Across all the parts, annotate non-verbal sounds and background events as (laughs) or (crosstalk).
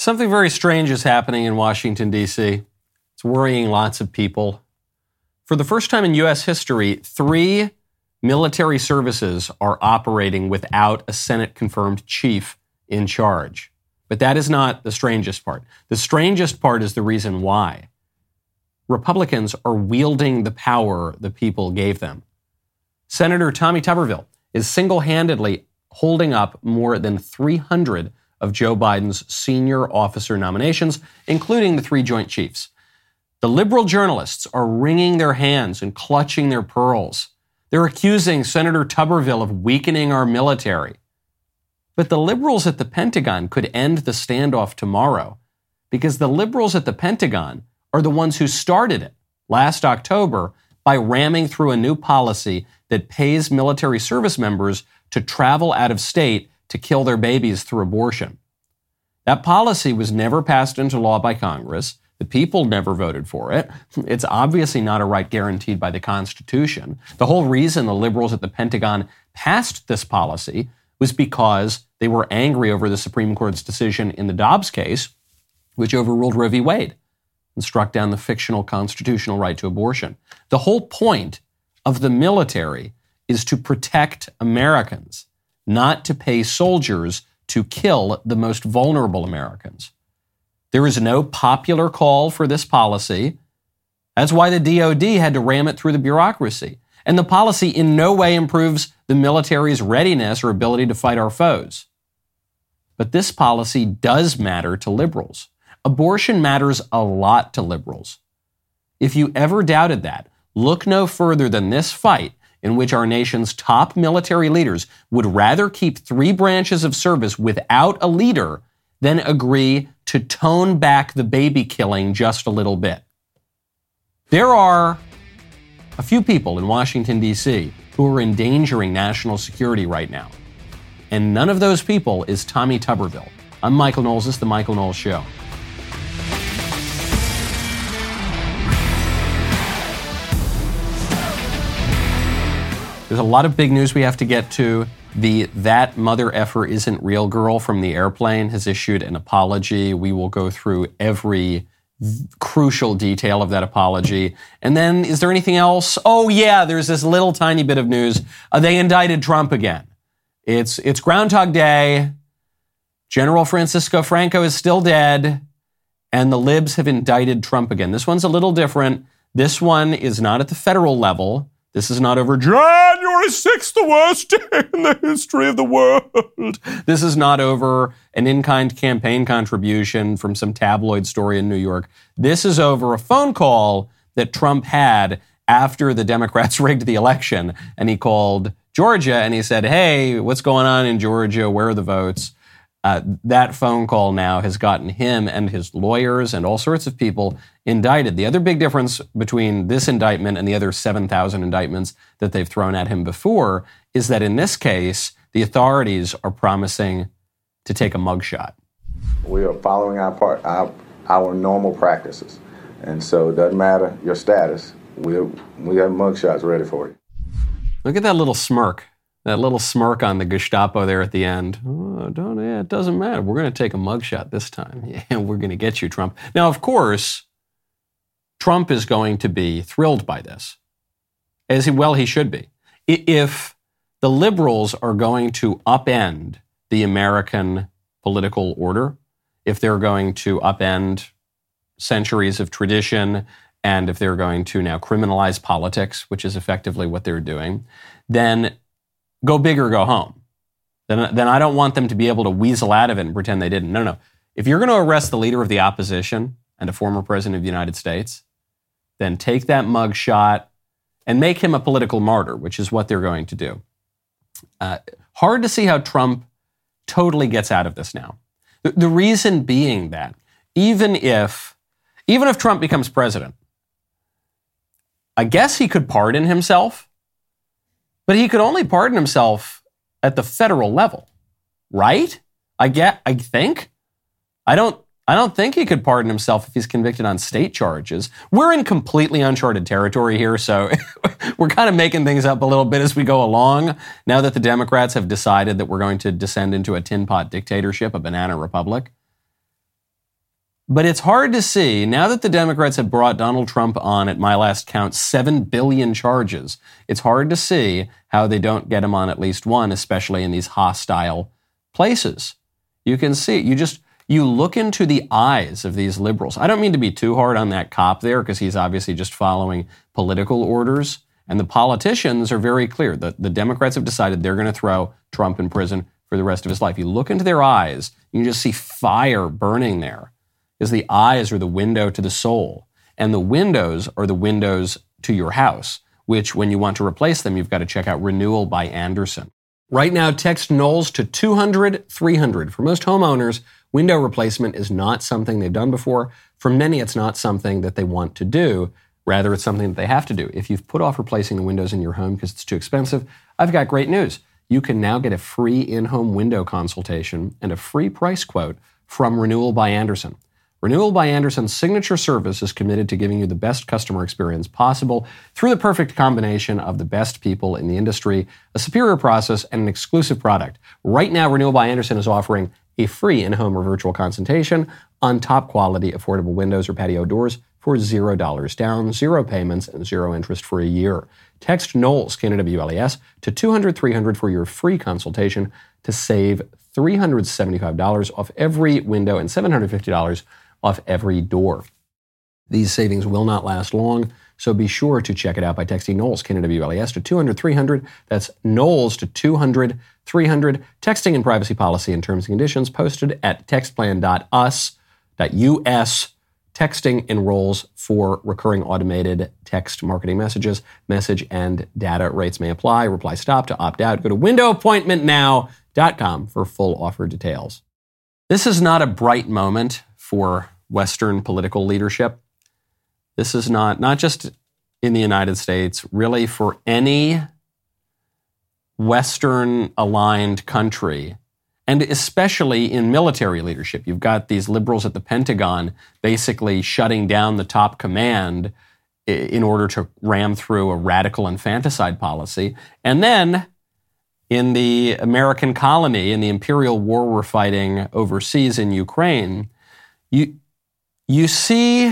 Something very strange is happening in Washington, D.C. It's worrying lots of people. For the first time in U.S. history, three military services are operating without a Senate confirmed chief in charge. But that is not the strangest part. The strangest part is the reason why. Republicans are wielding the power the people gave them. Senator Tommy Tuberville is single handedly holding up more than 300 of Joe Biden's senior officer nominations, including the three Joint Chiefs. The liberal journalists are wringing their hands and clutching their pearls. They're accusing Senator Tuberville of weakening our military. But the liberals at the Pentagon could end the standoff tomorrow because the liberals at the Pentagon are the ones who started it last October by ramming through a new policy that pays military service members to travel out of state to kill their babies through abortion. That policy was never passed into law by Congress. The people never voted for it. It's obviously not a right guaranteed by the Constitution. The whole reason the liberals at the Pentagon passed this policy was because they were angry over the Supreme Court's decision in the Dobbs case, which overruled Roe v. Wade and struck down the fictional constitutional right to abortion. The whole point of the military is to protect Americans not to pay soldiers to kill the most vulnerable Americans. There is no popular call for this policy. That's why the DoD had to ram it through the bureaucracy. And the policy in no way improves the military's readiness or ability to fight our foes. But this policy does matter to liberals. Abortion matters a lot to liberals. If you ever doubted that, look no further than this fight in which our nation's top military leaders would rather keep three branches of service without a leader than agree to tone back the baby killing just a little bit. There are a few people in Washington, D.C. who are endangering national security right now. And none of those people is Tommy Tuberville. I'm Michael Knowles. This is The Michael Knowles Show. There's a lot of big news we have to get to. The That Mother Effer Isn't Real girl from the airplane has issued an apology. We will go through every crucial detail of that apology. And then, is there anything else? Oh, yeah, there's this little tiny bit of news. Uh, they indicted Trump again. It's, it's Groundhog Day. General Francisco Franco is still dead. And the libs have indicted Trump again. This one's a little different. This one is not at the federal level. This is not over January 6th, the worst day in the history of the world. This is not over an in kind campaign contribution from some tabloid story in New York. This is over a phone call that Trump had after the Democrats (laughs) rigged the election. And he called Georgia and he said, Hey, what's going on in Georgia? Where are the votes? Uh, that phone call now has gotten him and his lawyers and all sorts of people indicted. The other big difference between this indictment and the other 7,000 indictments that they've thrown at him before is that in this case, the authorities are promising to take a mugshot. We are following our part, our, our normal practices. And so it doesn't matter your status, we, we have mugshots ready for you. Look at that little smirk that little smirk on the Gestapo there at the end. Oh, don't, yeah, it doesn't matter. We're going to take a mugshot this time. (laughs) Yeah, we're going to get you, Trump. Now, of course, Trump is going to be thrilled by this, as he, well he should be. If the liberals are going to upend the American political order, if they're going to upend centuries of tradition, and if they're going to now criminalize politics, which is effectively what they're doing, then go big or go home. Then, then I don't want them to be able to weasel out of it and pretend they didn't. No, no. If you're going to arrest the leader of the opposition and a former president of the United States, then take that mug shot and make him a political martyr, which is what they're going to do. Uh, hard to see how Trump totally gets out of this now. The, the reason being that even if even if Trump becomes president, I guess he could pardon himself but he could only pardon himself at the federal level, right? I get, I think. I don't, I don't think he could pardon himself if he's convicted on state charges. We're in completely uncharted territory here, so (laughs) we're kind of making things up a little bit as we go along. Now that the Democrats have decided that we're going to descend into a tin pot dictatorship, a banana republic. But it's hard to see now that the Democrats have brought Donald Trump on, at my last count, 7 billion charges. It's hard to see how they don't get him on at least one, especially in these hostile places. You can see, you just, you look into the eyes of these liberals. I don't mean to be too hard on that cop there because he's obviously just following political orders. And the politicians are very clear that the Democrats have decided they're going to throw Trump in prison for the rest of his life. You look into their eyes, you can just see fire burning there because the eyes are the window to the soul. And the windows are the windows to your house, which when you want to replace them, you've got to check out Renewal by Andersen. Right now, text Knowles to 200 300. For most homeowners, window replacement is not something they've done before. For many, it's not something that they want to do. Rather, it's something that they have to do. If you've put off replacing the windows in your home because it's too expensive, I've got great news. You can now get a free in home window consultation and a free price quote from Renewal by Andersen. Renewal by Andersen's signature service is committed to giving you the best customer experience possible through the perfect combination of the best people in the industry, a superior process, and an exclusive product. Right now, Renewal by Andersen is offering a free in home or virtual consultation on top quality, affordable windows or patio doors for $0 down, zero payments, and zero interest for a year. Text Knowles, K-N-W-L-E-S, to 200 300 for your free consultation to save $375 off every window and $750 off every door. These savings will not last long, so be sure to check it out by texting Knowles, K-N-W-L-E-S, to 200 300. That's Knowles to 200 300. Texting and privacy policy and terms and conditions posted at textplan.us.us Texting enrolls for recurring automated text marketing messages. Message and data rates may apply. Reply stop to opt out. Go to windowappointmentnow.com for full offer details. This is not a bright moment for Western political leadership. This is not, not just in the United States, really for any Western aligned country and especially in military leadership. You've got these liberals at the Pentagon basically shutting down the top command in order to ram through a radical infanticide policy. And then in the American colony, in the imperial war we're fighting overseas in Ukraine, you, you see,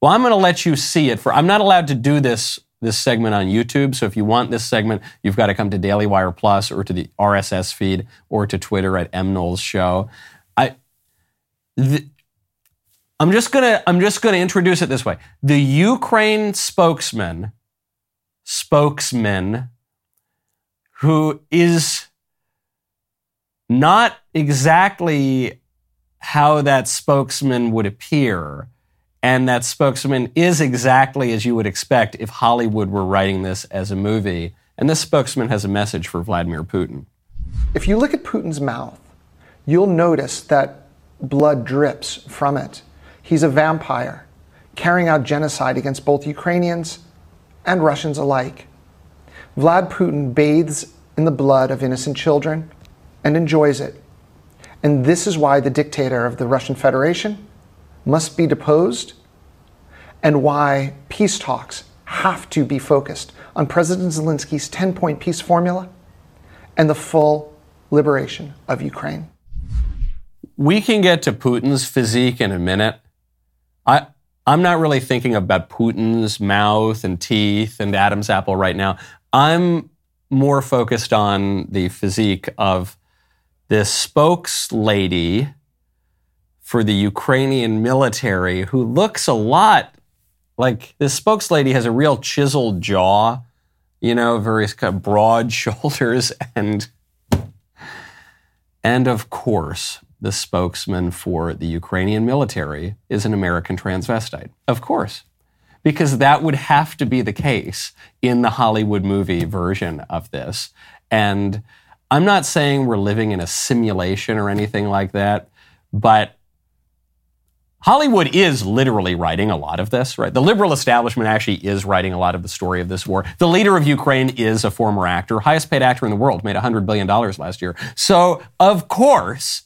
well, I'm going to let you see it for, I'm not allowed to do this this segment on YouTube. So if you want this segment, you've got to come to Daily Wire Plus or to the RSS feed or to Twitter at M Knowles Show. I, the, I'm just gonna I'm just gonna introduce it this way. The Ukraine spokesman, spokesman, who is not exactly how that spokesman would appear and that spokesman is exactly as you would expect if Hollywood were writing this as a movie. And this spokesman has a message for Vladimir Putin. If you look at Putin's mouth, you'll notice that blood drips from it. He's a vampire, carrying out genocide against both Ukrainians and Russians alike. Vlad Putin bathes in the blood of innocent children and enjoys it. And this is why the dictator of the Russian Federation must be deposed and why peace talks have to be focused on President Zelensky's 10 point peace formula and the full liberation of Ukraine. We can get to Putin's physique in a minute. I, I'm not really thinking about Putin's mouth and teeth and Adam's apple right now. I'm more focused on the physique of this spokes lady for the Ukrainian military who looks a lot like this spokeslady has a real chiseled jaw, you know, very kind of broad (laughs) shoulders and and of course, the spokesman for the Ukrainian military is an American transvestite. Of course. Because that would have to be the case in the Hollywood movie version of this. And I'm not saying we're living in a simulation or anything like that, but Hollywood is literally writing a lot of this, right? The liberal establishment actually is writing a lot of the story of this war. The leader of Ukraine is a former actor, highest paid actor in the world, made $100 billion last year. So, of course,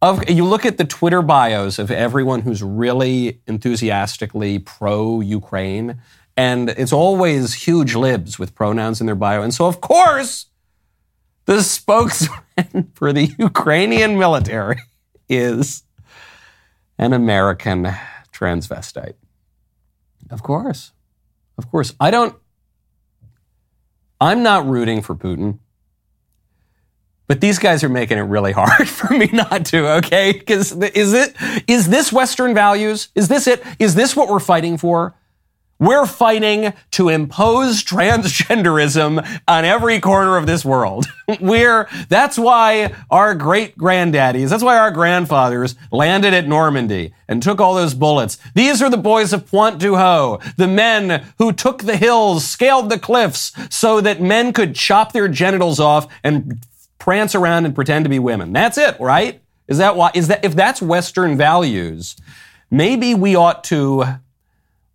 of, you look at the Twitter bios of everyone who's really enthusiastically pro Ukraine, and it's always huge libs with pronouns in their bio. And so, of course, the spokesman (laughs) for the Ukrainian military is an American transvestite. Of course. Of course. I don't, I'm not rooting for Putin. But these guys are making it really hard (laughs) for me not to, okay? Because is it is this Western values? Is this it? Is this what we're fighting for? We're fighting to impose transgenderism on every corner of this world. (laughs) We're, that's why our great granddaddies, that's why our grandfathers landed at Normandy and took all those bullets. These are the boys of Pointe du Hoc, the men who took the hills, scaled the cliffs so that men could chop their genitals off and prance around and pretend to be women. That's it, right? Is that why, is that, if that's Western values, maybe we ought to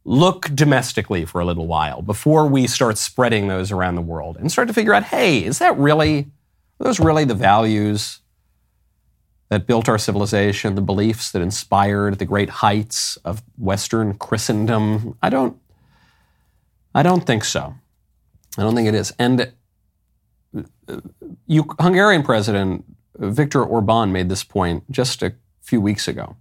look domestically for a little while before we start spreading those around the world and start to figure out hey, is that really, are those really the values that built our civilization, the beliefs that inspired the great heights of Western Christendom? I don't, I don't think so. I don't think it is. And uh, you, Hungarian President Viktor Orban made this point just a few weeks ago.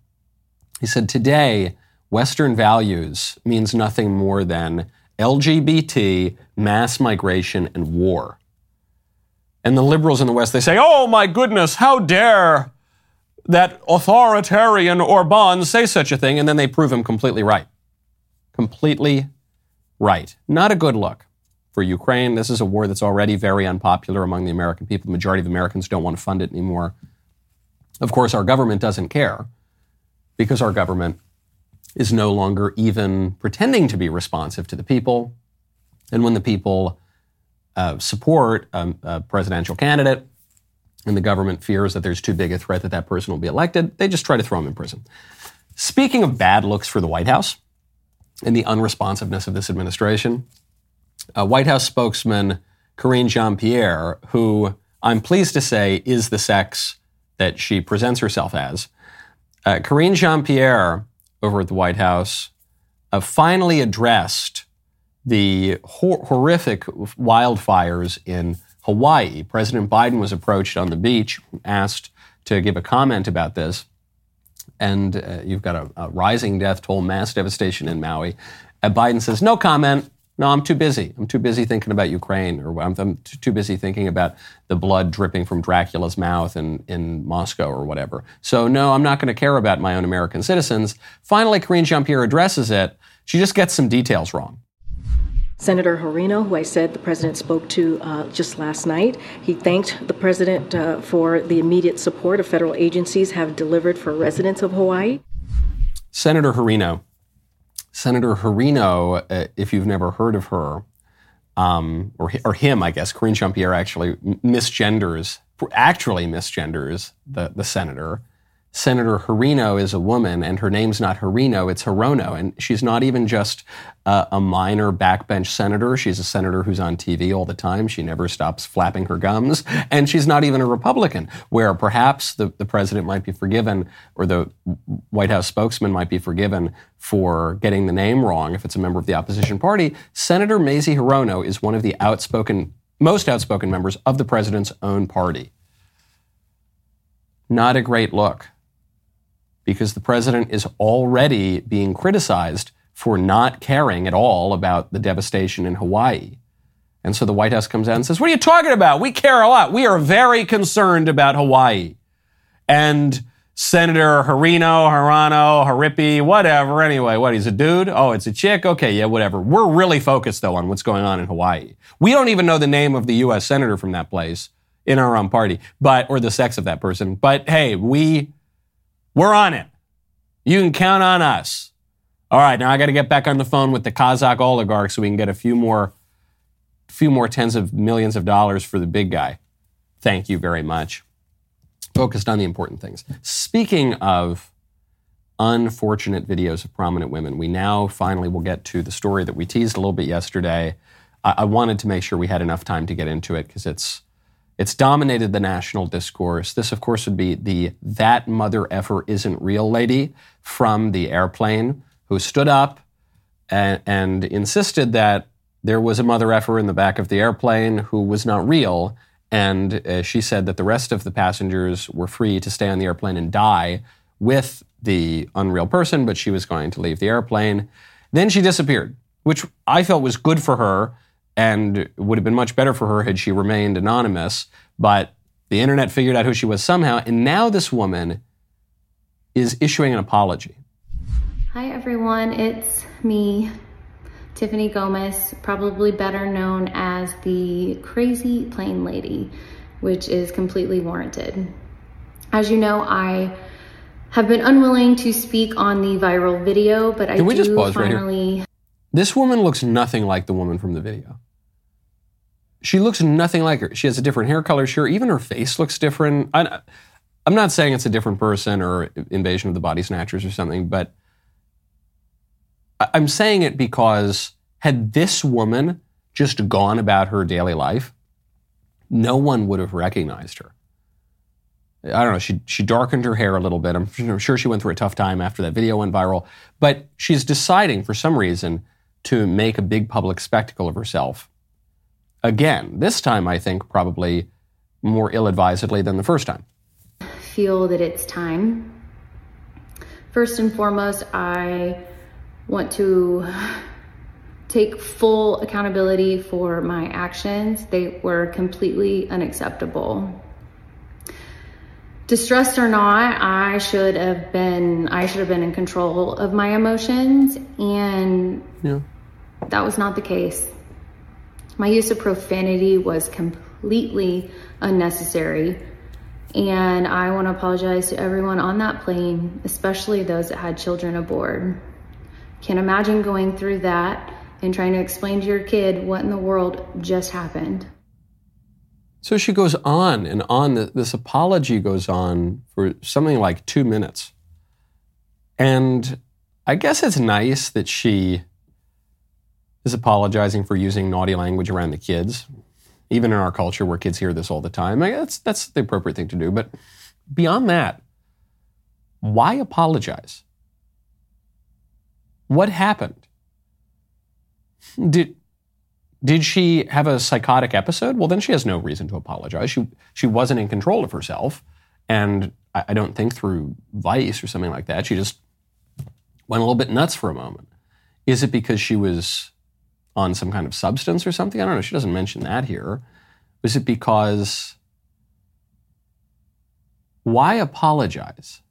He said, Today, Western values means nothing more than LGBT, mass migration, and war. And the liberals in the West, they say, oh my goodness, how dare that authoritarian Orban say such a thing? And then they prove him completely right. Completely right. Not a good look for Ukraine. This is a war that's already very unpopular among the American people. The majority of Americans don't want to fund it anymore. Of course, our government doesn't care because our government is no longer even pretending to be responsive to the people. And when the people uh, support a, a presidential candidate and the government fears that there's too big a threat that that person will be elected, they just try to throw him in prison. Speaking of bad looks for the White House and the unresponsiveness of this administration, White House spokesman Karine Jean Pierre, who I'm pleased to say is the sex that she presents herself as, uh, Karine Jean Pierre over at the White House uh, finally addressed the hor- horrific wildfires in Hawaii. President Biden was approached on the beach, asked to give a comment about this. And uh, you've got a, a, rising death toll, mass devastation in Maui. Uh, Biden says, no comment. No, I'm too busy. I'm too busy thinking about Ukraine, or I'm, I'm too busy thinking about the blood dripping from Dracula's mouth in, in Moscow or whatever. So, no, I'm not going to care about my own American citizens. Finally, Karine Jean Pierre addresses it. She just gets some details wrong. Senator Horino, who I said the president spoke to uh, just last night, he thanked the president uh, for the immediate support of federal agencies have delivered for residents of Hawaii. Senator Horino Senator Horino, uh, if you've never heard of her, um, or, or him, I guess, Karine Jean Pierre actually misgenders, actually misgenders the, the senator Senator Horino is a woman, and her name's not Horino, it's Hirono. And she's not even just uh, a minor backbench senator. She's a senator who's on TV all the time. She never stops flapping her gums. And she's not even a Republican, where perhaps the, the president might be forgiven, or the White House spokesman might be forgiven for getting the name wrong if it's a member of the opposition party. Senator Mazie Hirono is one of the outspoken, most outspoken members of the president's own party. Not a great look because the president is already being criticized for not caring at all about the devastation in Hawaii. And so the White House comes out and says, What are you talking about? We care a lot. We are very concerned about Hawaii. And Senator Harino, Harano, Haripi, whatever. Anyway, what? He's a dude? Oh, it's a chick? Okay, yeah, whatever. We're really focused, though, on what's going on in Hawaii. We don't even know the name of the U.S. senator from that place in our own party, but, or the sex of that person. But hey, we, we're on it. You can count on us. All right, now I got to get back on the phone with the Kazakh oligarch so we can get a few more, few more tens of millions of dollars for the big guy. Thank you very much. Focused on the important things. Speaking of unfortunate videos of prominent women, we now finally will get to the story that we teased a little bit yesterday. I, I wanted to make sure we had enough time to get into it because it's it's dominated the national discourse. This, of course, would be the that mother effer isn't real lady from the airplane who stood up and, and insisted that there was a mother effer in the back of the airplane who was not real. And uh, she said that the rest of the passengers were free to stay on the airplane and die with the unreal person, but she was going to leave the airplane. Then she disappeared, which I felt was good for her and would have been much better for her had she remained anonymous. But the internet figured out who she was somehow, and now this woman is issuing an apology. Hi, everyone. It's me, Tiffany Gomez, probably better known as the Crazy Plane Lady, which is completely warranted. As you know, I have been unwilling to speak on the viral video, but I we do just pause right here? finally. This woman looks nothing like the woman from the video. She looks nothing like her. She has a different hair color. Sure, even her face looks different. I, I'm not saying it's a different person or Invasion of the Body Snatchers or something, but I'm saying it because had this woman just gone about her daily life, no one would have recognized her. I don't know. She she darkened her hair a little bit. I'm sure she went through a tough time after that video went viral. But she's deciding for some reason to make a big public spectacle of herself. Again, this time I think probably more ill-advisedly than the first time. feel that it's time. First and foremost, I want to take full accountability for my actions. They were completely unacceptable. Distressed or not, I should have been I should have been in control of my emotions and Yeah. that was not the case. My use of profanity was completely unnecessary. And I want to apologize to everyone on that plane, especially those that had children aboard. Can't imagine going through that and trying to explain to your kid what in the world just happened. So she goes on and on. This apology goes on for something like two minutes. And I guess it's nice that she is apologizing for using naughty language around the kids, even in our culture where kids hear this all the time. That's, that's the appropriate thing to do. But beyond that, why apologize? What happened? Did, did she have a psychotic episode? Well, then she has no reason to apologize. She she wasn't in control of herself, and I, I don't think through vice or something like that. She just went a little bit nuts for a moment. Is it because she was on some kind of substance or something? I don't know. She doesn't mention that here. Was it because why apologize?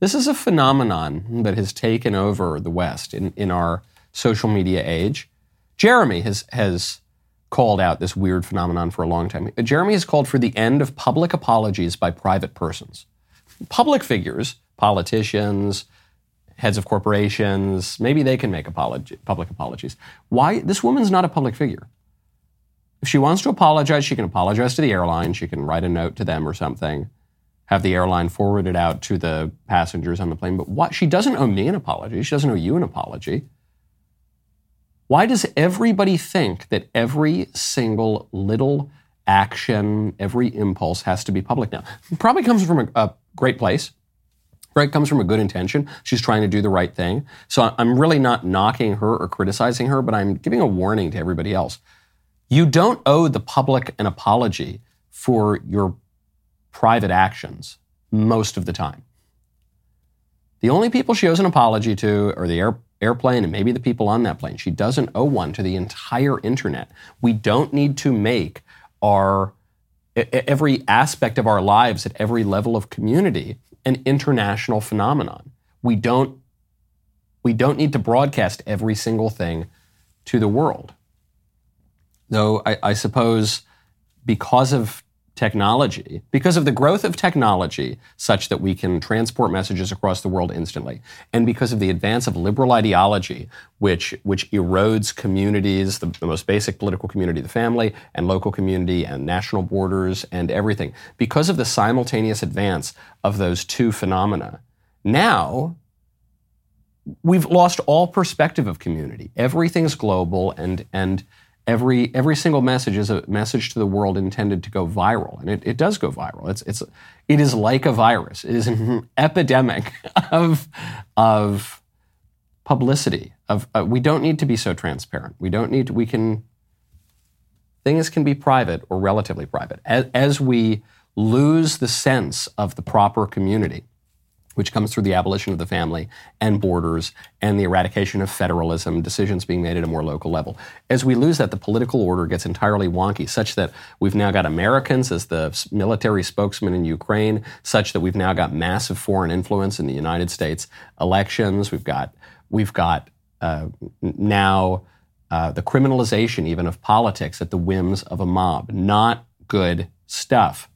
This is a phenomenon that has taken over the West in, in our social media age. Jeremy has, has called out this weird phenomenon for a long time. Jeremy has called for the end of public apologies by private persons. Public figures, politicians, heads of corporations, maybe they can make apology, public apologies. Why? This woman's not a public figure. If she wants to apologize, she can apologize to the airline. She can write a note to them or something, have the airline forward it out to the passengers on the plane. But what? She doesn't owe me an apology. She doesn't owe you an apology. Why does everybody think that every single little action, every impulse has to be public now? It probably comes from a, a great place. Right, comes from a good intention. She's trying to do the right thing. So I'm really not knocking her or criticizing her, but I'm giving a warning to everybody else. You don't owe the public an apology for your private actions most of the time. The only people she owes an apology to are the air, airplane and maybe the people on that plane. She doesn't owe one to the entire internet. We don't need to make our every aspect of our lives at every level of community an international phenomenon. We don't we don't need to broadcast every single thing to the world. Though I, I suppose because of technology, because of the growth of technology such that we can transport messages across the world instantly, and because of the advance of liberal ideology, which, which erodes communities, the, the most basic political community, the family, and local community, and national borders, and everything, because of the simultaneous advance of those two phenomena, now we've lost all perspective of community. Everything's global and, and every every single message is a message to the world intended to go viral, and it, it does go viral. It's it's it is like a virus. It is an (laughs) epidemic of of publicity. Of uh, we don't need to be so transparent. We don't need to, we can things can be private or relatively private as, as we lose the sense of the proper community. Which comes through the abolition of the family and borders and the eradication of federalism, decisions being made at a more local level. As we lose that, the political order gets entirely wonky, such that we've now got Americans as the military spokesman in Ukraine, such that we've now got massive foreign influence in the United States elections. We've got we've got uh, now uh, the criminalization even of politics at the whims of a mob. Not good stuff.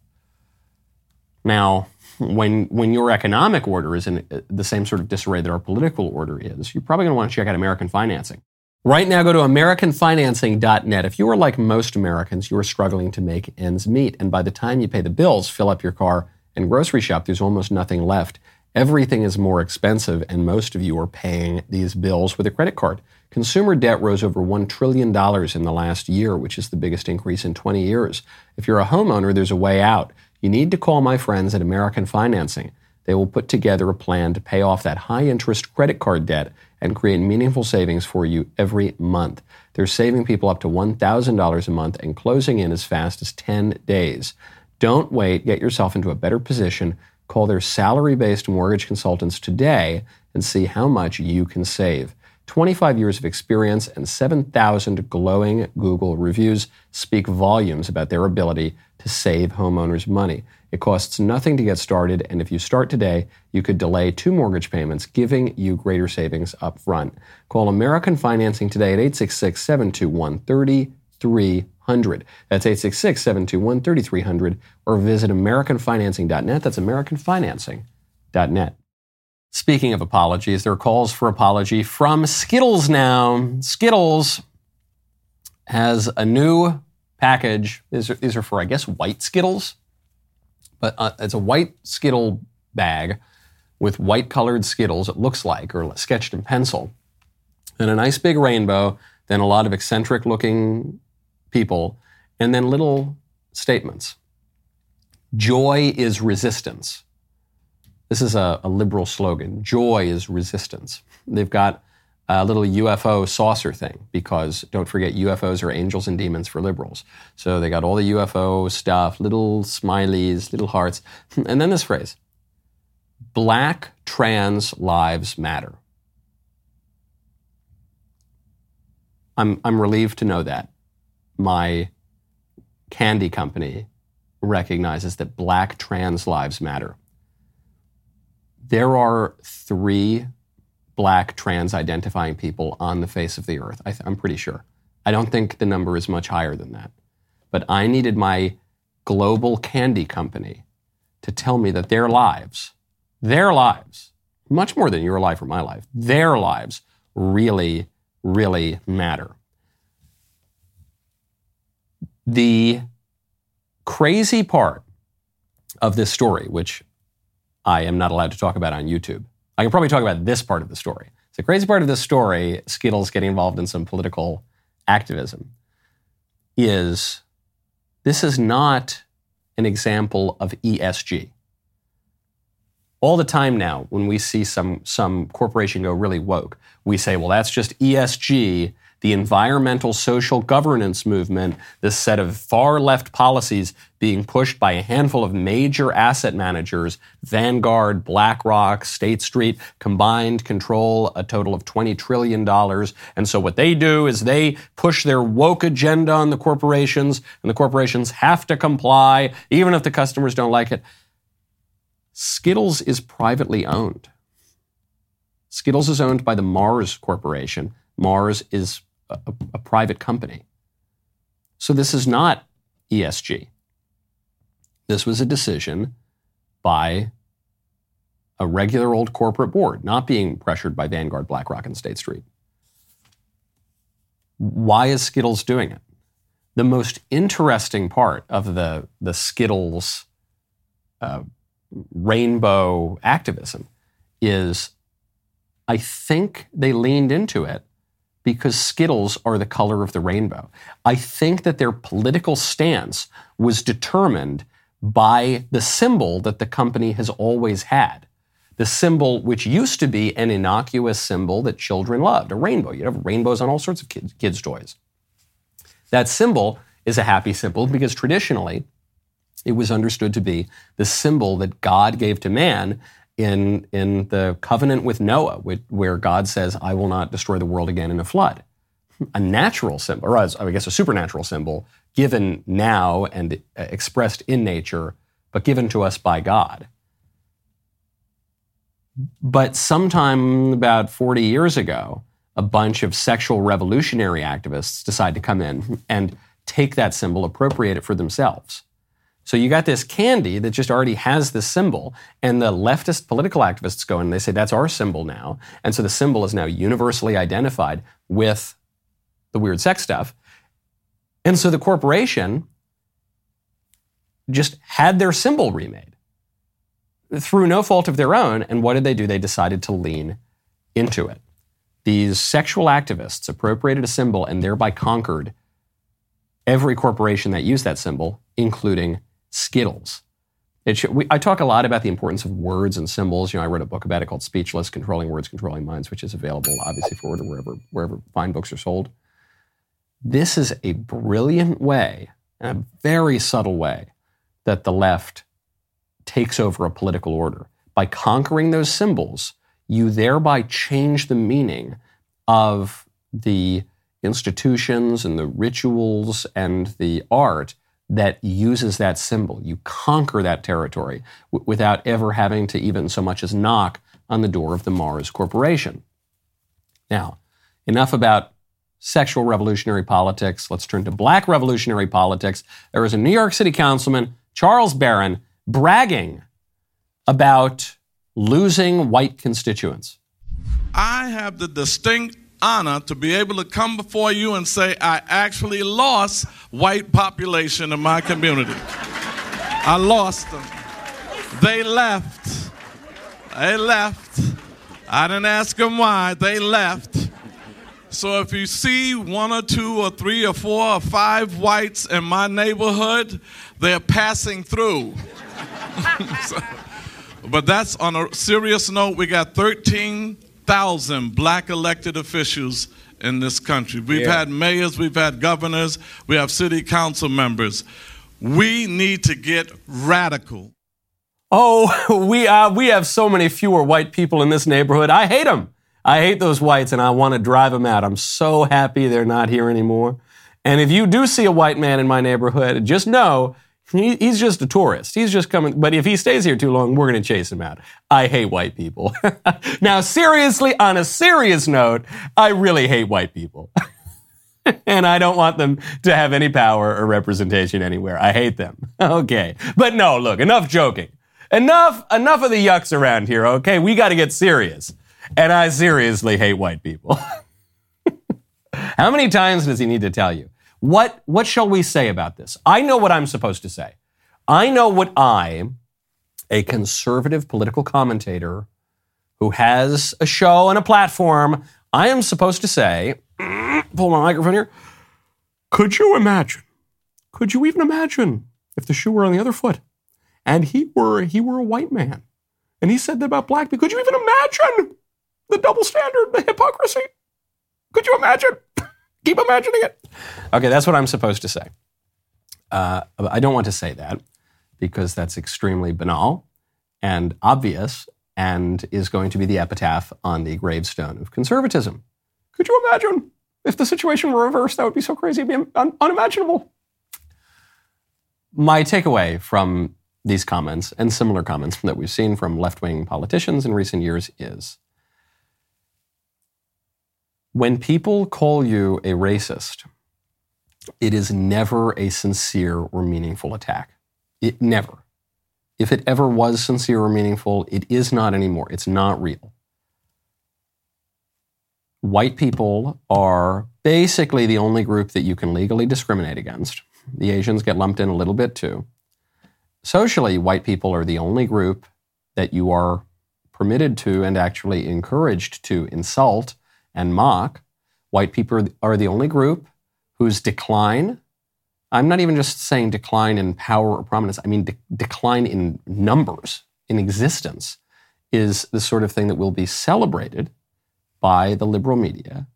Now, when when your economic order is in uh, the same sort of disarray that our political order is, you're probably going to want to check out American financing. Right now, go to AmericanFinancing.net. If you are like most Americans, you are struggling to make ends meet. And by the time you pay the bills, fill up your car, and grocery shop, there's almost nothing left. Everything is more expensive, and most of you are paying these bills with a credit card. Consumer debt rose over $1 trillion in the last year, which is the biggest increase in 20 years. If you're a homeowner, there's a way out. You need to call my friends at American Financing. They will put together a plan to pay off that high interest credit card debt and create meaningful savings for you every month. They're saving people up to $1,000 a month and closing in as fast as 10 days. Don't wait. Get yourself into a better position. Call their salary based mortgage consultants today and see how much you can save. 25 years of experience and 7,000 glowing Google reviews speak volumes about their ability to save homeowners money. It costs nothing to get started, and if you start today, you could delay two mortgage payments, giving you greater savings up front. Call American Financing today at 866 721 3300. That's 866 721 3300, or visit AmericanFinancing.net. That's AmericanFinancing.net. Speaking of apologies, there are calls for apology from Skittles now. Skittles has a new package. These are, these are for, I guess, white Skittles, but uh, it's a white Skittle bag with white colored Skittles, it looks like, or sketched in pencil, and a nice big rainbow, then a lot of eccentric looking people, and then little statements. Joy is resistance. This is a, a liberal slogan. Joy is resistance. They've got a little UFO saucer thing because don't forget UFOs are angels and demons for liberals. So they got all the UFO stuff, little smileys, little hearts, (laughs) and then this phrase: "Black trans lives matter." I'm I'm relieved to know that my candy company recognizes that black trans lives matter. There are three black trans identifying people on the face of the earth. I am pretty sure. I don't think the number is much higher than that. But I needed my global candy company to tell me that their lives, their lives, much more than your life or my life, their lives really, really matter. The crazy part of this story, which I am not allowed to talk about on YouTube. I can probably talk about this part of the story. The crazy part of this story, Skittles getting involved in some political activism, is this is not an example of ESG. All the time now, when we see some, some corporation go really woke, we say, well, that's just ESG the environmental social governance movement, this set of far left policies being pushed by a handful of major asset managers, Vanguard, BlackRock, State Street, combined control a total of $20 trillion. And so what they do is they push their woke agenda on the corporations, and the corporations have to comply, even if the customers don't like it. Skittles is privately owned. Skittles is owned by the Mars Corporation. Mars is a, a private company. So this is not ESG. This was a decision by a regular old corporate board, not being pressured by Vanguard, BlackRock, and State Street. Why is Skittles doing it? The most interesting part of the, the Skittles uh, rainbow activism is I think they leaned into it because Skittles are the color of the rainbow. I think that their political stance was determined by the symbol that the company has always had. The symbol, which used to be an innocuous symbol that children loved, a rainbow. You'd have rainbows on all sorts of kids, kids' toys. That symbol is a happy symbol because traditionally it was understood to be the symbol that God gave to man in, in the covenant with Noah, where God says, I will not destroy the world again in a flood. A natural symbol, or as, I guess a supernatural symbol, given now and uh, expressed in nature, but given to us by God. But sometime about 40 years ago, a bunch of sexual revolutionary activists decide to come in and take that symbol, appropriate it for themselves. So you got this candy that just already has this symbol, and the leftist political activists go in and they say that's our symbol now. And so the symbol is now universally identified with the weird sex stuff. And so the corporation just had their symbol remade through no fault of their own. And what did they do? They decided to lean into it. These sexual activists appropriated a symbol and thereby conquered every corporation that used that symbol, including Skittles. Should, we, I talk a lot about the importance of words and symbols. You know, I wrote a book about it called Speechless: Controlling Words, Controlling Minds, which is available obviously for order wherever wherever fine books are sold. This is a brilliant way, a very subtle way, that the left takes over a political order. By conquering those symbols, you thereby change the meaning of the institutions and the rituals and the art that uses that symbol. You conquer that territory w- without ever having to even so much as knock on the door of the Mars Corporation. Now, enough about sexual revolutionary politics. Let's turn to black revolutionary politics. There was a New York City councilman, Charles Barron, bragging about losing white constituents. I have the distinct honor to be able to come before you and say I actually lost white population in my community. I lost them. They left. They left. I didn't ask them why. They left. So if you see one or two or three or four or five whites in my neighborhood, they're passing through. (laughs) so, but that's on a serious note. We got 13 thousand black elected officials in this country. We've yeah. had mayors, we've had governors, we have city council members. We need to get radical. Oh, (laughs) we uh, we have so many fewer white people in this neighborhood. I hate them. I hate those whites, and I want to drive them out. I'm so happy they're not here anymore. And if you do see a white man in my neighborhood, just know he, he's just a tourist. He's just coming. But if he stays here too long, we're going to chase him out. I hate white people. (laughs) now, seriously, on a serious note, I really hate white people. (laughs) and I don't want them to have any power or representation anywhere. I hate them. (laughs) Okay. But no, look, enough joking. Enough, enough of the yucks around here, okay? We got to get serious. And I seriously hate white people. How many times does he need to tell you? What, what shall we say about this? I know what I'm supposed to say. I know what I, a conservative political commentator who has a show and a platform, I am supposed to say, (clears throat) pull my microphone here. Could you imagine? Could you even imagine if the shoe were on the other foot and he were he were a white man and he said that about black people? Could you even imagine the double standard, the hypocrisy? Could you imagine? Keep imagining it. Okay, that's what I'm supposed to say. Uh, I don't want to say that because that's extremely banal and obvious and is going to be the epitaph on the gravestone of conservatism. Could you imagine if the situation were reversed? That would be so crazy, it'd be un- unimaginable. My takeaway from these comments and similar comments that we've seen from left wing politicians in recent years is when people call you a racist, it is never a sincere or meaningful attack. It never. If it ever was sincere or meaningful, it is not anymore. It's not real. White people are basically the only group that you can legally discriminate against. The Asians get lumped in a little bit too. Socially, white people are the only group that you are permitted to and actually encouraged to insult and mock. White people are the only group whose decline, I'm not even just saying decline in power or prominence, I mean de- decline in numbers, in existence, is the sort of thing that will be celebrated by the liberal media.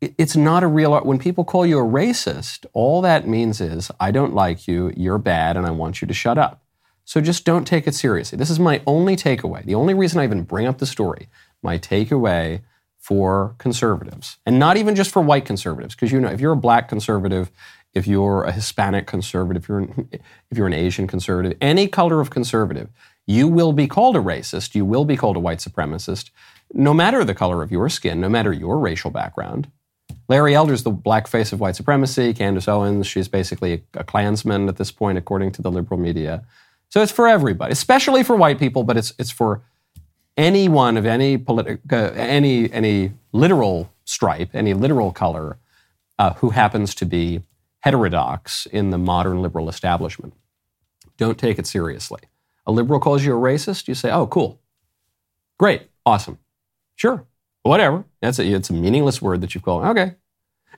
It's not a real, art. when people call you a racist, all that means is, I don't like you, you're bad, and I want you to shut up. So just don't take it seriously. This is my only takeaway. The only reason I even bring up the story, my takeaway for conservatives, and not even just for white conservatives, because you know, if you're a black conservative, if you're a Hispanic conservative, if you're an, if you're an Asian conservative, any color of conservative, you will be called a racist. You will be called a white supremacist, no matter the color of your skin, no matter your racial background. Larry Elder's the black face of white supremacy. Candace Owens, she's basically a Klansman at this point, according to the liberal media. So it's for everybody, especially for white people, but it's it's for anyone of any politi- uh, any any literal stripe, any literal color, uh, who happens to be heterodox in the modern liberal establishment. Don't take it seriously. A liberal calls you a racist, you say, "Oh, cool, great, awesome, sure, whatever." That's a, it's a meaningless word that you call. Okay.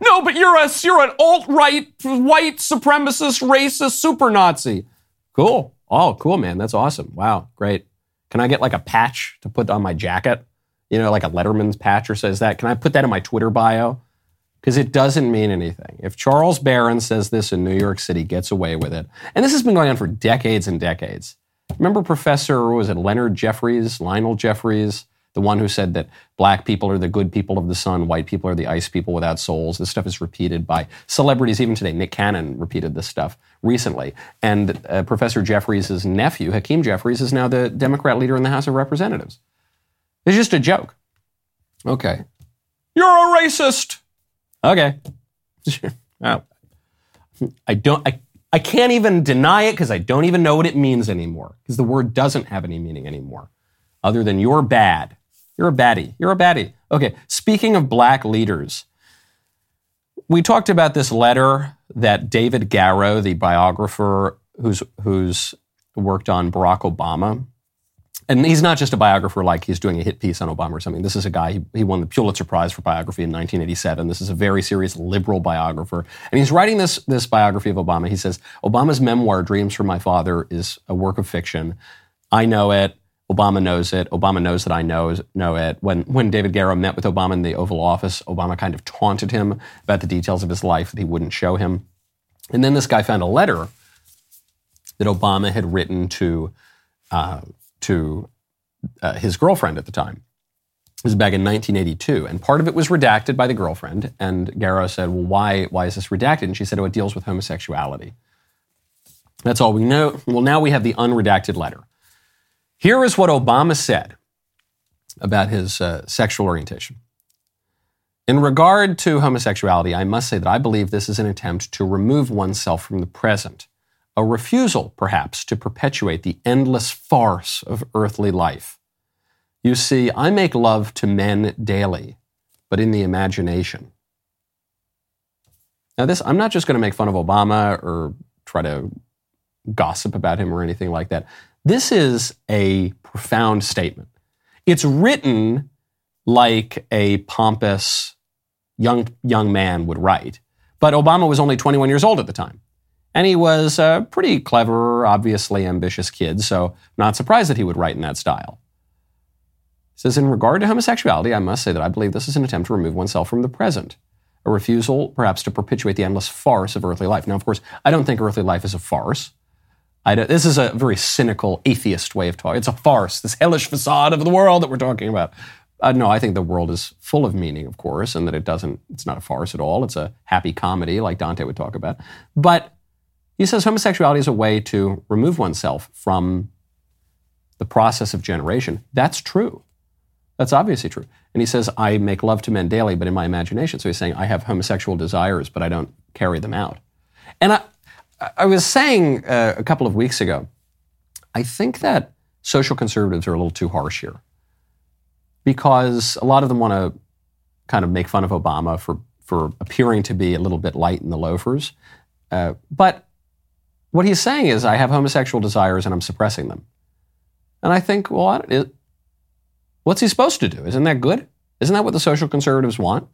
No, but you're a you're an alt right white supremacist racist super Nazi. Cool. Oh, cool, man. That's awesome. Wow, great. Can I get like a patch to put on my jacket? You know, like a Letterman's patch or says that. Can I put that in my Twitter bio? Because it doesn't mean anything. If Charles Barron says this in New York City, gets away with it. And this has been going on for decades and decades. Remember Professor, was it Leonard Jeffries, Lionel Jeffries? The one who said that black people are the good people of the sun, white people are the ice people without souls. This stuff is repeated by celebrities even today. Nick Cannon repeated this stuff recently. And uh, Professor Jeffries' nephew, Hakeem Jeffries, is now the Democrat leader in the House of Representatives. It's just a joke. Okay. You're a racist. Okay. (laughs) oh. I don't I, I can't even deny it because I don't even know what it means anymore. Because the word doesn't have any meaning anymore. Other than you're bad. You're a baddie. You're a baddie. Okay, speaking of black leaders, we talked about this letter that David Garrow, the biographer who's, who's worked on Barack Obama, and he's not just a biographer like he's doing a hit piece on Obama or something. This is a guy, he, he, won the Pulitzer Prize for biography in 1987. This is a very serious liberal biographer. And he's writing this, this biography of Obama. He says, Obama's memoir, Dreams from My Father, is a work of fiction. I know it. Obama knows it. Obama knows that I know, know it. When, when David Garrow met with Obama in the Oval Office, Obama kind of taunted him about the details of his life that he wouldn't show him. And then this guy found a letter that Obama had written to, uh, to uh, his girlfriend at the time. This is back in 1982, and part of it was redacted by the girlfriend. And Garrow said, "Well, why? Why is this redacted?" And she said, "Oh, it deals with homosexuality." That's all we know. Well, now we have the unredacted letter. Here is what Obama said about his uh, sexual orientation. In regard to homosexuality, I must say that I believe this is an attempt to remove oneself from the present, a refusal, perhaps, to perpetuate the endless farce of earthly life. You see, I make love to men daily, but in the imagination. Now, this, I'm not just going to make fun of Obama or try to gossip about him or anything like that. This is a profound statement. It's written like a pompous young, young man would write, but Obama was only 21 years old at the time. And he was a pretty clever, obviously ambitious kid, so not surprised that he would write in that style. He says, In regard to homosexuality, I must say that I believe this is an attempt to remove oneself from the present, a refusal perhaps to perpetuate the endless farce of earthly life. Now, of course, I don't think earthly life is a farce this is a very cynical atheist way of talking. It's a farce, this hellish facade of the world that we're talking about. Uh, no, I think the world is full of meaning, of course, and that it doesn't, it's not a farce at all. It's a happy comedy, like Dante would talk about. But he says homosexuality is a way to remove oneself from the process of generation. That's true. That's obviously true. And he says, I make love to men daily, but in my imagination. So he's saying, I have homosexual desires, but I don't carry them out. And I, I was saying uh, a couple of weeks ago, I think that social conservatives are a little too harsh here because a lot of them want to kind of make fun of Obama for, for appearing to be a little bit light in the loafers. Uh, but what he's saying is, I have homosexual desires and I'm suppressing them. And I think, well, it, what's he supposed to do? Isn't that good? Isn't that what the social conservatives want?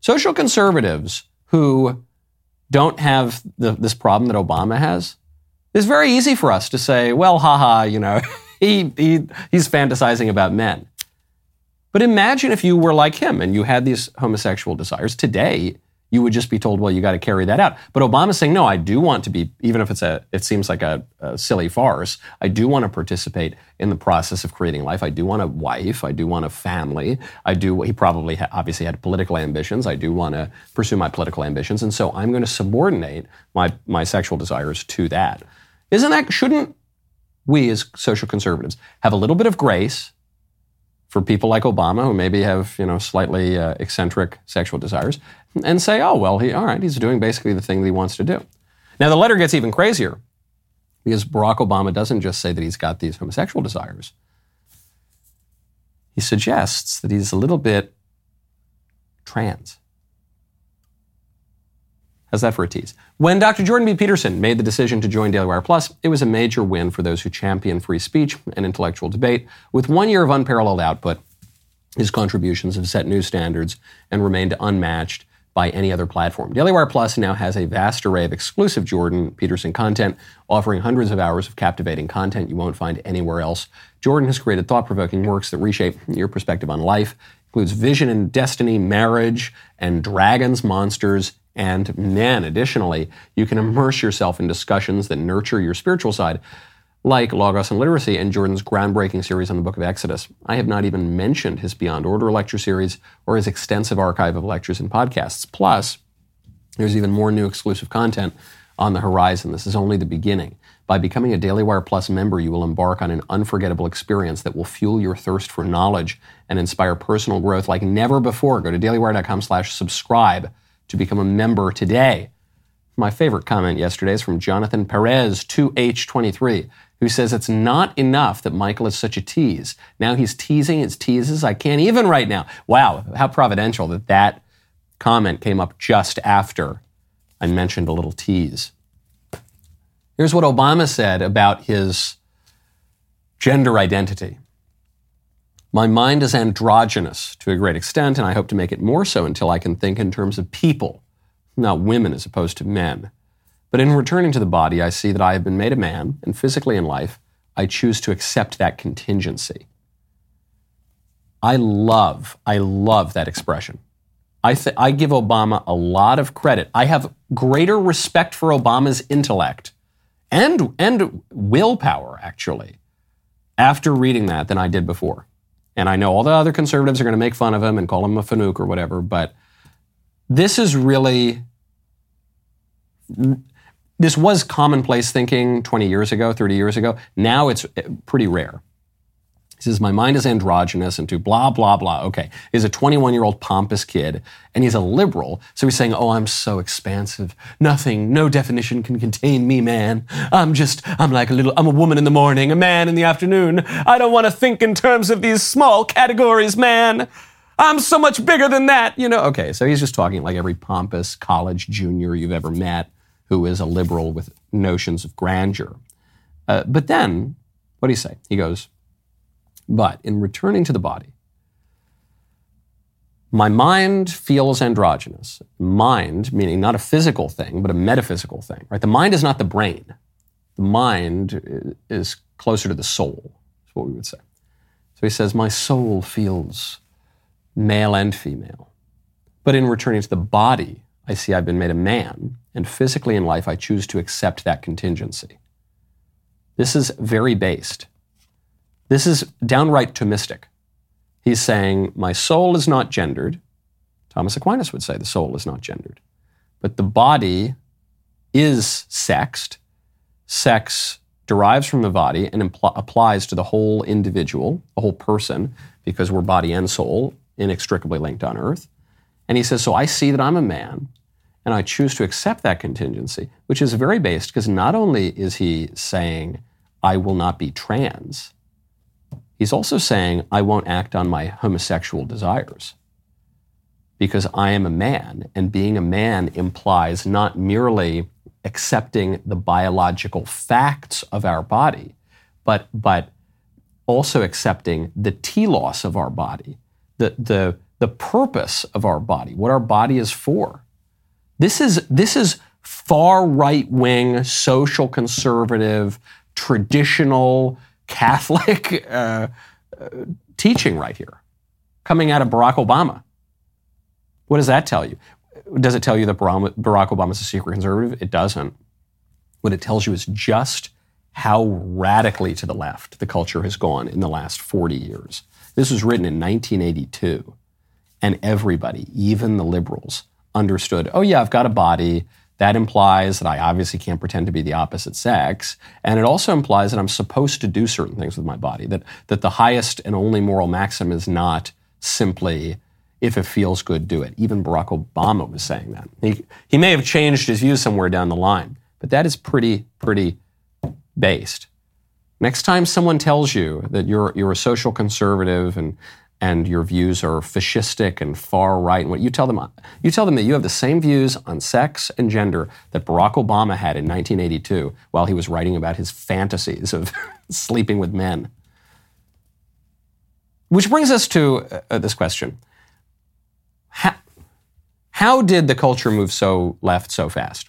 Social conservatives who don't have the, this problem that Obama has, it's very easy for us to say, well, haha, you know, (laughs) he, he, he's fantasizing about men. But imagine if you were like him and you had these homosexual desires. Today, you would just be told, well, you got to carry that out. But Obama's saying, no, I do want to be, even if it's a, it seems like a, a silly farce, I do want to participate in the process of creating life. I do want a wife. I do want a family. I do, he probably ha- obviously had political ambitions. I do want to pursue my political ambitions. And so I'm going to subordinate my, my sexual desires to that. Isn't that, shouldn't we as social conservatives have a little bit of grace for people like Obama who maybe have, you know, slightly uh, eccentric sexual desires and say, oh, well, he, all right, he's doing basically the thing that he wants to do. Now, the letter gets even crazier because Barack Obama doesn't just say that he's got these homosexual desires. He suggests that he's a little bit trans. How's that for a tease? When Dr. Jordan B. Peterson made the decision to join Daily Wire Plus, it was a major win for those who champion free speech and intellectual debate. With one year of unparalleled output, his contributions have set new standards and remained unmatched by any other platform. Daily Wire Plus now has a vast array of exclusive Jordan Peterson content, offering hundreds of hours of captivating content you won't find anywhere else. Jordan has created thought provoking works that reshape your perspective on life, includes vision and destiny, marriage, and dragons, monsters, and men. Additionally, you can immerse yourself in discussions that nurture your spiritual side, like Logos and Literacy and Jordan's groundbreaking series on the book of Exodus. I have not even mentioned his Beyond Order lecture series or his extensive archive of lectures and podcasts. Plus, there's even more new exclusive content on the horizon. This is only the beginning. By becoming a Daily Wire Plus member, you will embark on an unforgettable experience that will fuel your thirst for knowledge and inspire personal growth like never before. Go to dailywire.com slash subscribe to become a member today. My favorite comment yesterday is from Jonathan Perez, 2H23, who says it's not enough that Michael is such a tease. Now he's teasing his teases. I can't even right now. Wow, how providential that that comment came up just after I mentioned a little tease. Here's what Obama said about his gender identity. My mind is androgynous to a great extent, and I hope to make it more so until I can think in terms of people, not women as opposed to men. But in returning to the body, I see that I have been made a man, and physically in life, I choose to accept that contingency. I love, I love that expression. I, th- I give Obama a lot of credit. I have greater respect for Obama's intellect and, and willpower, actually, after reading that than I did before. And I know all the other conservatives are going to make fun of him and call him a fanook or whatever, but this is really. This was commonplace thinking 20 years ago, 30 years ago. Now it's eh, pretty rare. He says, My mind is androgynous and to blah, blah, blah. Okay. He's a 21 year old pompous kid and he's a liberal. So he's saying, Oh, I'm so expansive. Nothing, no definition can contain me, man. I'm just, I'm like a little, I'm a woman in the morning, a man in the afternoon. I don't want to think in terms of these small categories, man. I'm so much bigger than that, you know? Okay. So he's just talking like every pompous college junior you've ever met who is a liberal with notions of grandeur. Uh, but then, what do you say? He goes, but in returning to the body, my mind feels androgynous. Mind, meaning not a physical thing, but a metaphysical thing, right? The mind is not the brain. The mind is closer to the soul, is what we would say. So he says, My soul feels male and female. But in returning to the body, I see I've been made a man, and physically in life, I choose to accept that contingency. This is very based. This is downright Thomistic. He's saying, My soul is not gendered. Thomas Aquinas would say the soul is not gendered. But the body is sexed. Sex derives from the body and impl- applies to the whole individual, the whole person, because we're body and soul inextricably linked on earth. And he says, So I see that I'm a man, and I choose to accept that contingency, which is very based because not only is he saying, I will not be trans, he's also saying, I won't act on my homosexual desires because I am a man, and being a man implies not merely accepting the biological facts of our body, but, but also accepting the telos of our body, the, the, the purpose of our body, what our body is for. This is, this is far right wing, social conservative, traditional Catholic (laughs) uh, uh, teaching right here, coming out of Barack Obama. What does that tell you? Does it tell you that Barack Obama is a secret conservative? It doesn't. What it tells you is just how radically to the left the culture has gone in the last 40 years. This was written in 1982, and everybody, even the liberals, understood oh, yeah, I've got a body. That implies that I obviously can't pretend to be the opposite sex. And it also implies that I'm supposed to do certain things with my body, that, that the highest and only moral maxim is not simply if it feels good, do it. Even Barack Obama was saying that. He, he may have changed his views somewhere down the line, but that is pretty, pretty based. Next time someone tells you that you're, you're a social conservative and, and your views are fascistic and far right, and what you tell them, you tell them that you have the same views on sex and gender that Barack Obama had in 1982 while he was writing about his fantasies of (laughs) sleeping with men. Which brings us to uh, this question how, how did the culture move so left so fast?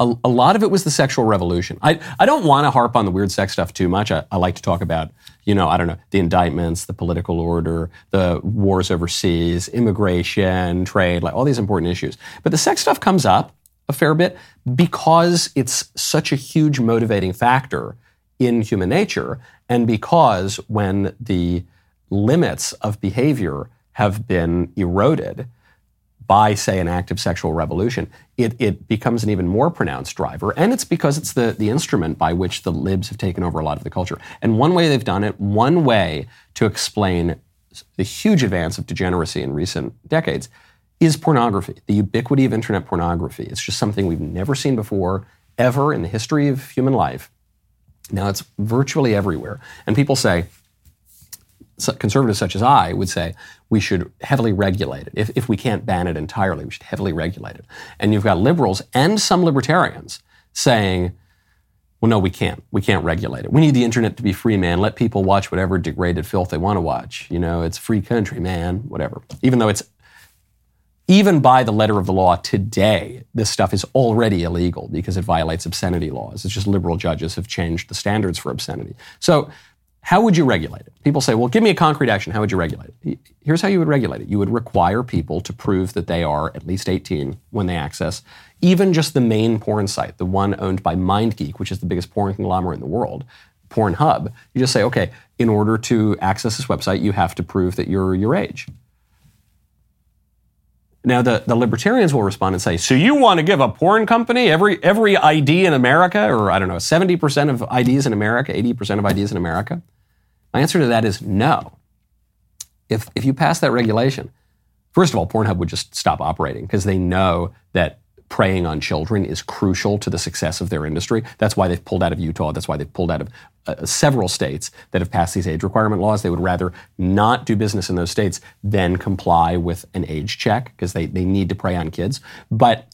A, a, lot of it was the sexual revolution. I, I don't want to harp on the weird sex stuff too much. I, I like to talk about, you know, I don't know, the indictments, the political order, the wars overseas, immigration, trade, like all these important issues. But the sex stuff comes up a fair bit because it's such a huge motivating factor in human nature and because when the limits of behavior have been eroded by, say, an active sexual revolution, it, it becomes an even more pronounced driver. And it's because it's the, the instrument by which the libs have taken over a lot of the culture. And one way they've done it, one way to explain the huge advance of degeneracy in recent decades, is pornography, the ubiquity of internet pornography. It's just something we've never seen before, ever in the history of human life. Now it's virtually everywhere. And people say, conservatives such as I would say we should heavily regulate it. If, if we can't ban it entirely, we should heavily regulate it. And you've got liberals and some libertarians saying, well, no, we can't. We can't regulate it. We need the internet to be free, man. Let people watch whatever degraded filth they want to watch. You know, it's free country, man, whatever. Even though it's, even by the letter of the law today, this stuff is already illegal because it violates obscenity laws. It's just liberal judges have changed the standards for obscenity. So how would you regulate it? People say, well, give me a concrete action. How would you regulate it? Here's how you would regulate it. You would require people to prove that they are at least 18 when they access even just the main porn site, the one owned by MindGeek, which is the biggest porn conglomerate in the world, Pornhub. You just say, okay, in order to access this website, you have to prove that you're your age. Now, the, the libertarians will respond and say, so you want to give a porn company every, every ID in America, or I don't know, 70% of IDs in America, 80% of IDs in America? My answer to that is no. If, if you pass that regulation, first of all, Pornhub would just stop operating because they know that preying on children is crucial to the success of their industry. That's why they've pulled out of Utah. That's why they've pulled out of uh, several states that have passed these age requirement laws. They would rather not do business in those states than comply with an age check because they, they need to prey on kids. But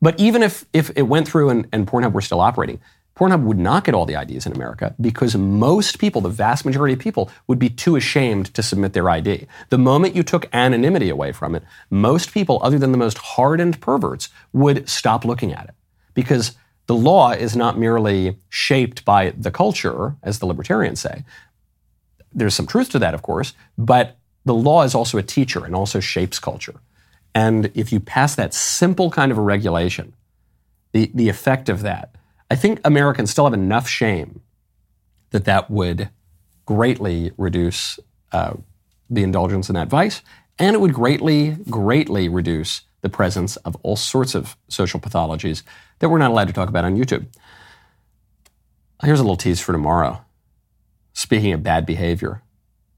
but even if, if it went through and, and Pornhub were still operating, Pornhub would not get all the IDs in America because most people, the vast majority of people, would be too ashamed to submit their ID. The moment you took anonymity away from it, most people, other than the most hardened perverts, would stop looking at it because the law is not merely shaped by the culture, as the libertarians say. There's some truth to that, of course, but the law is also a teacher and also shapes culture. And if you pass that simple kind of a regulation, the, the effect of that I think Americans still have enough shame that that would greatly reduce uh, the indulgence in that vice, and it would greatly, greatly reduce the presence of all sorts of social pathologies that we're not allowed to talk about on YouTube. Here's a little tease for tomorrow. Speaking of bad behavior,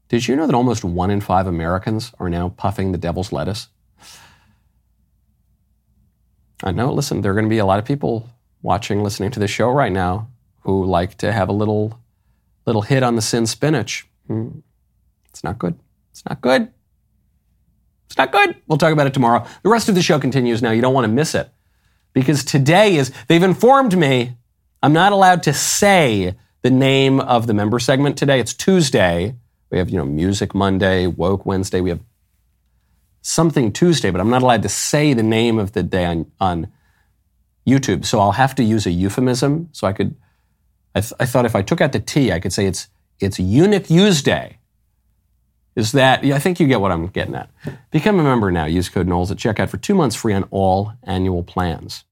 did you know that almost one in five Americans are now puffing the devil's lettuce? I know, listen, there are going to be a lot of people watching, listening to the show right now who like to have a little little hit on the sin spinach. Hmm. It's not good. It's not good. It's not good. We'll talk about it tomorrow. The rest of the show continues now. You don't want to miss it. Because today is, they've informed me I'm not allowed to say the name of the member segment today. It's Tuesday. We have, you know, Music Monday, Woke Wednesday. We have something Tuesday, but I'm not allowed to say the name of the day on, on YouTube. So I'll have to use a euphemism. So I could, I, th- I thought if I took out the T, I could say it's, it's Eunuch Use Day. is that yeah, I think you get what I'm getting at. Become a member now. Use code Knowles at checkout for two months free on all annual plans.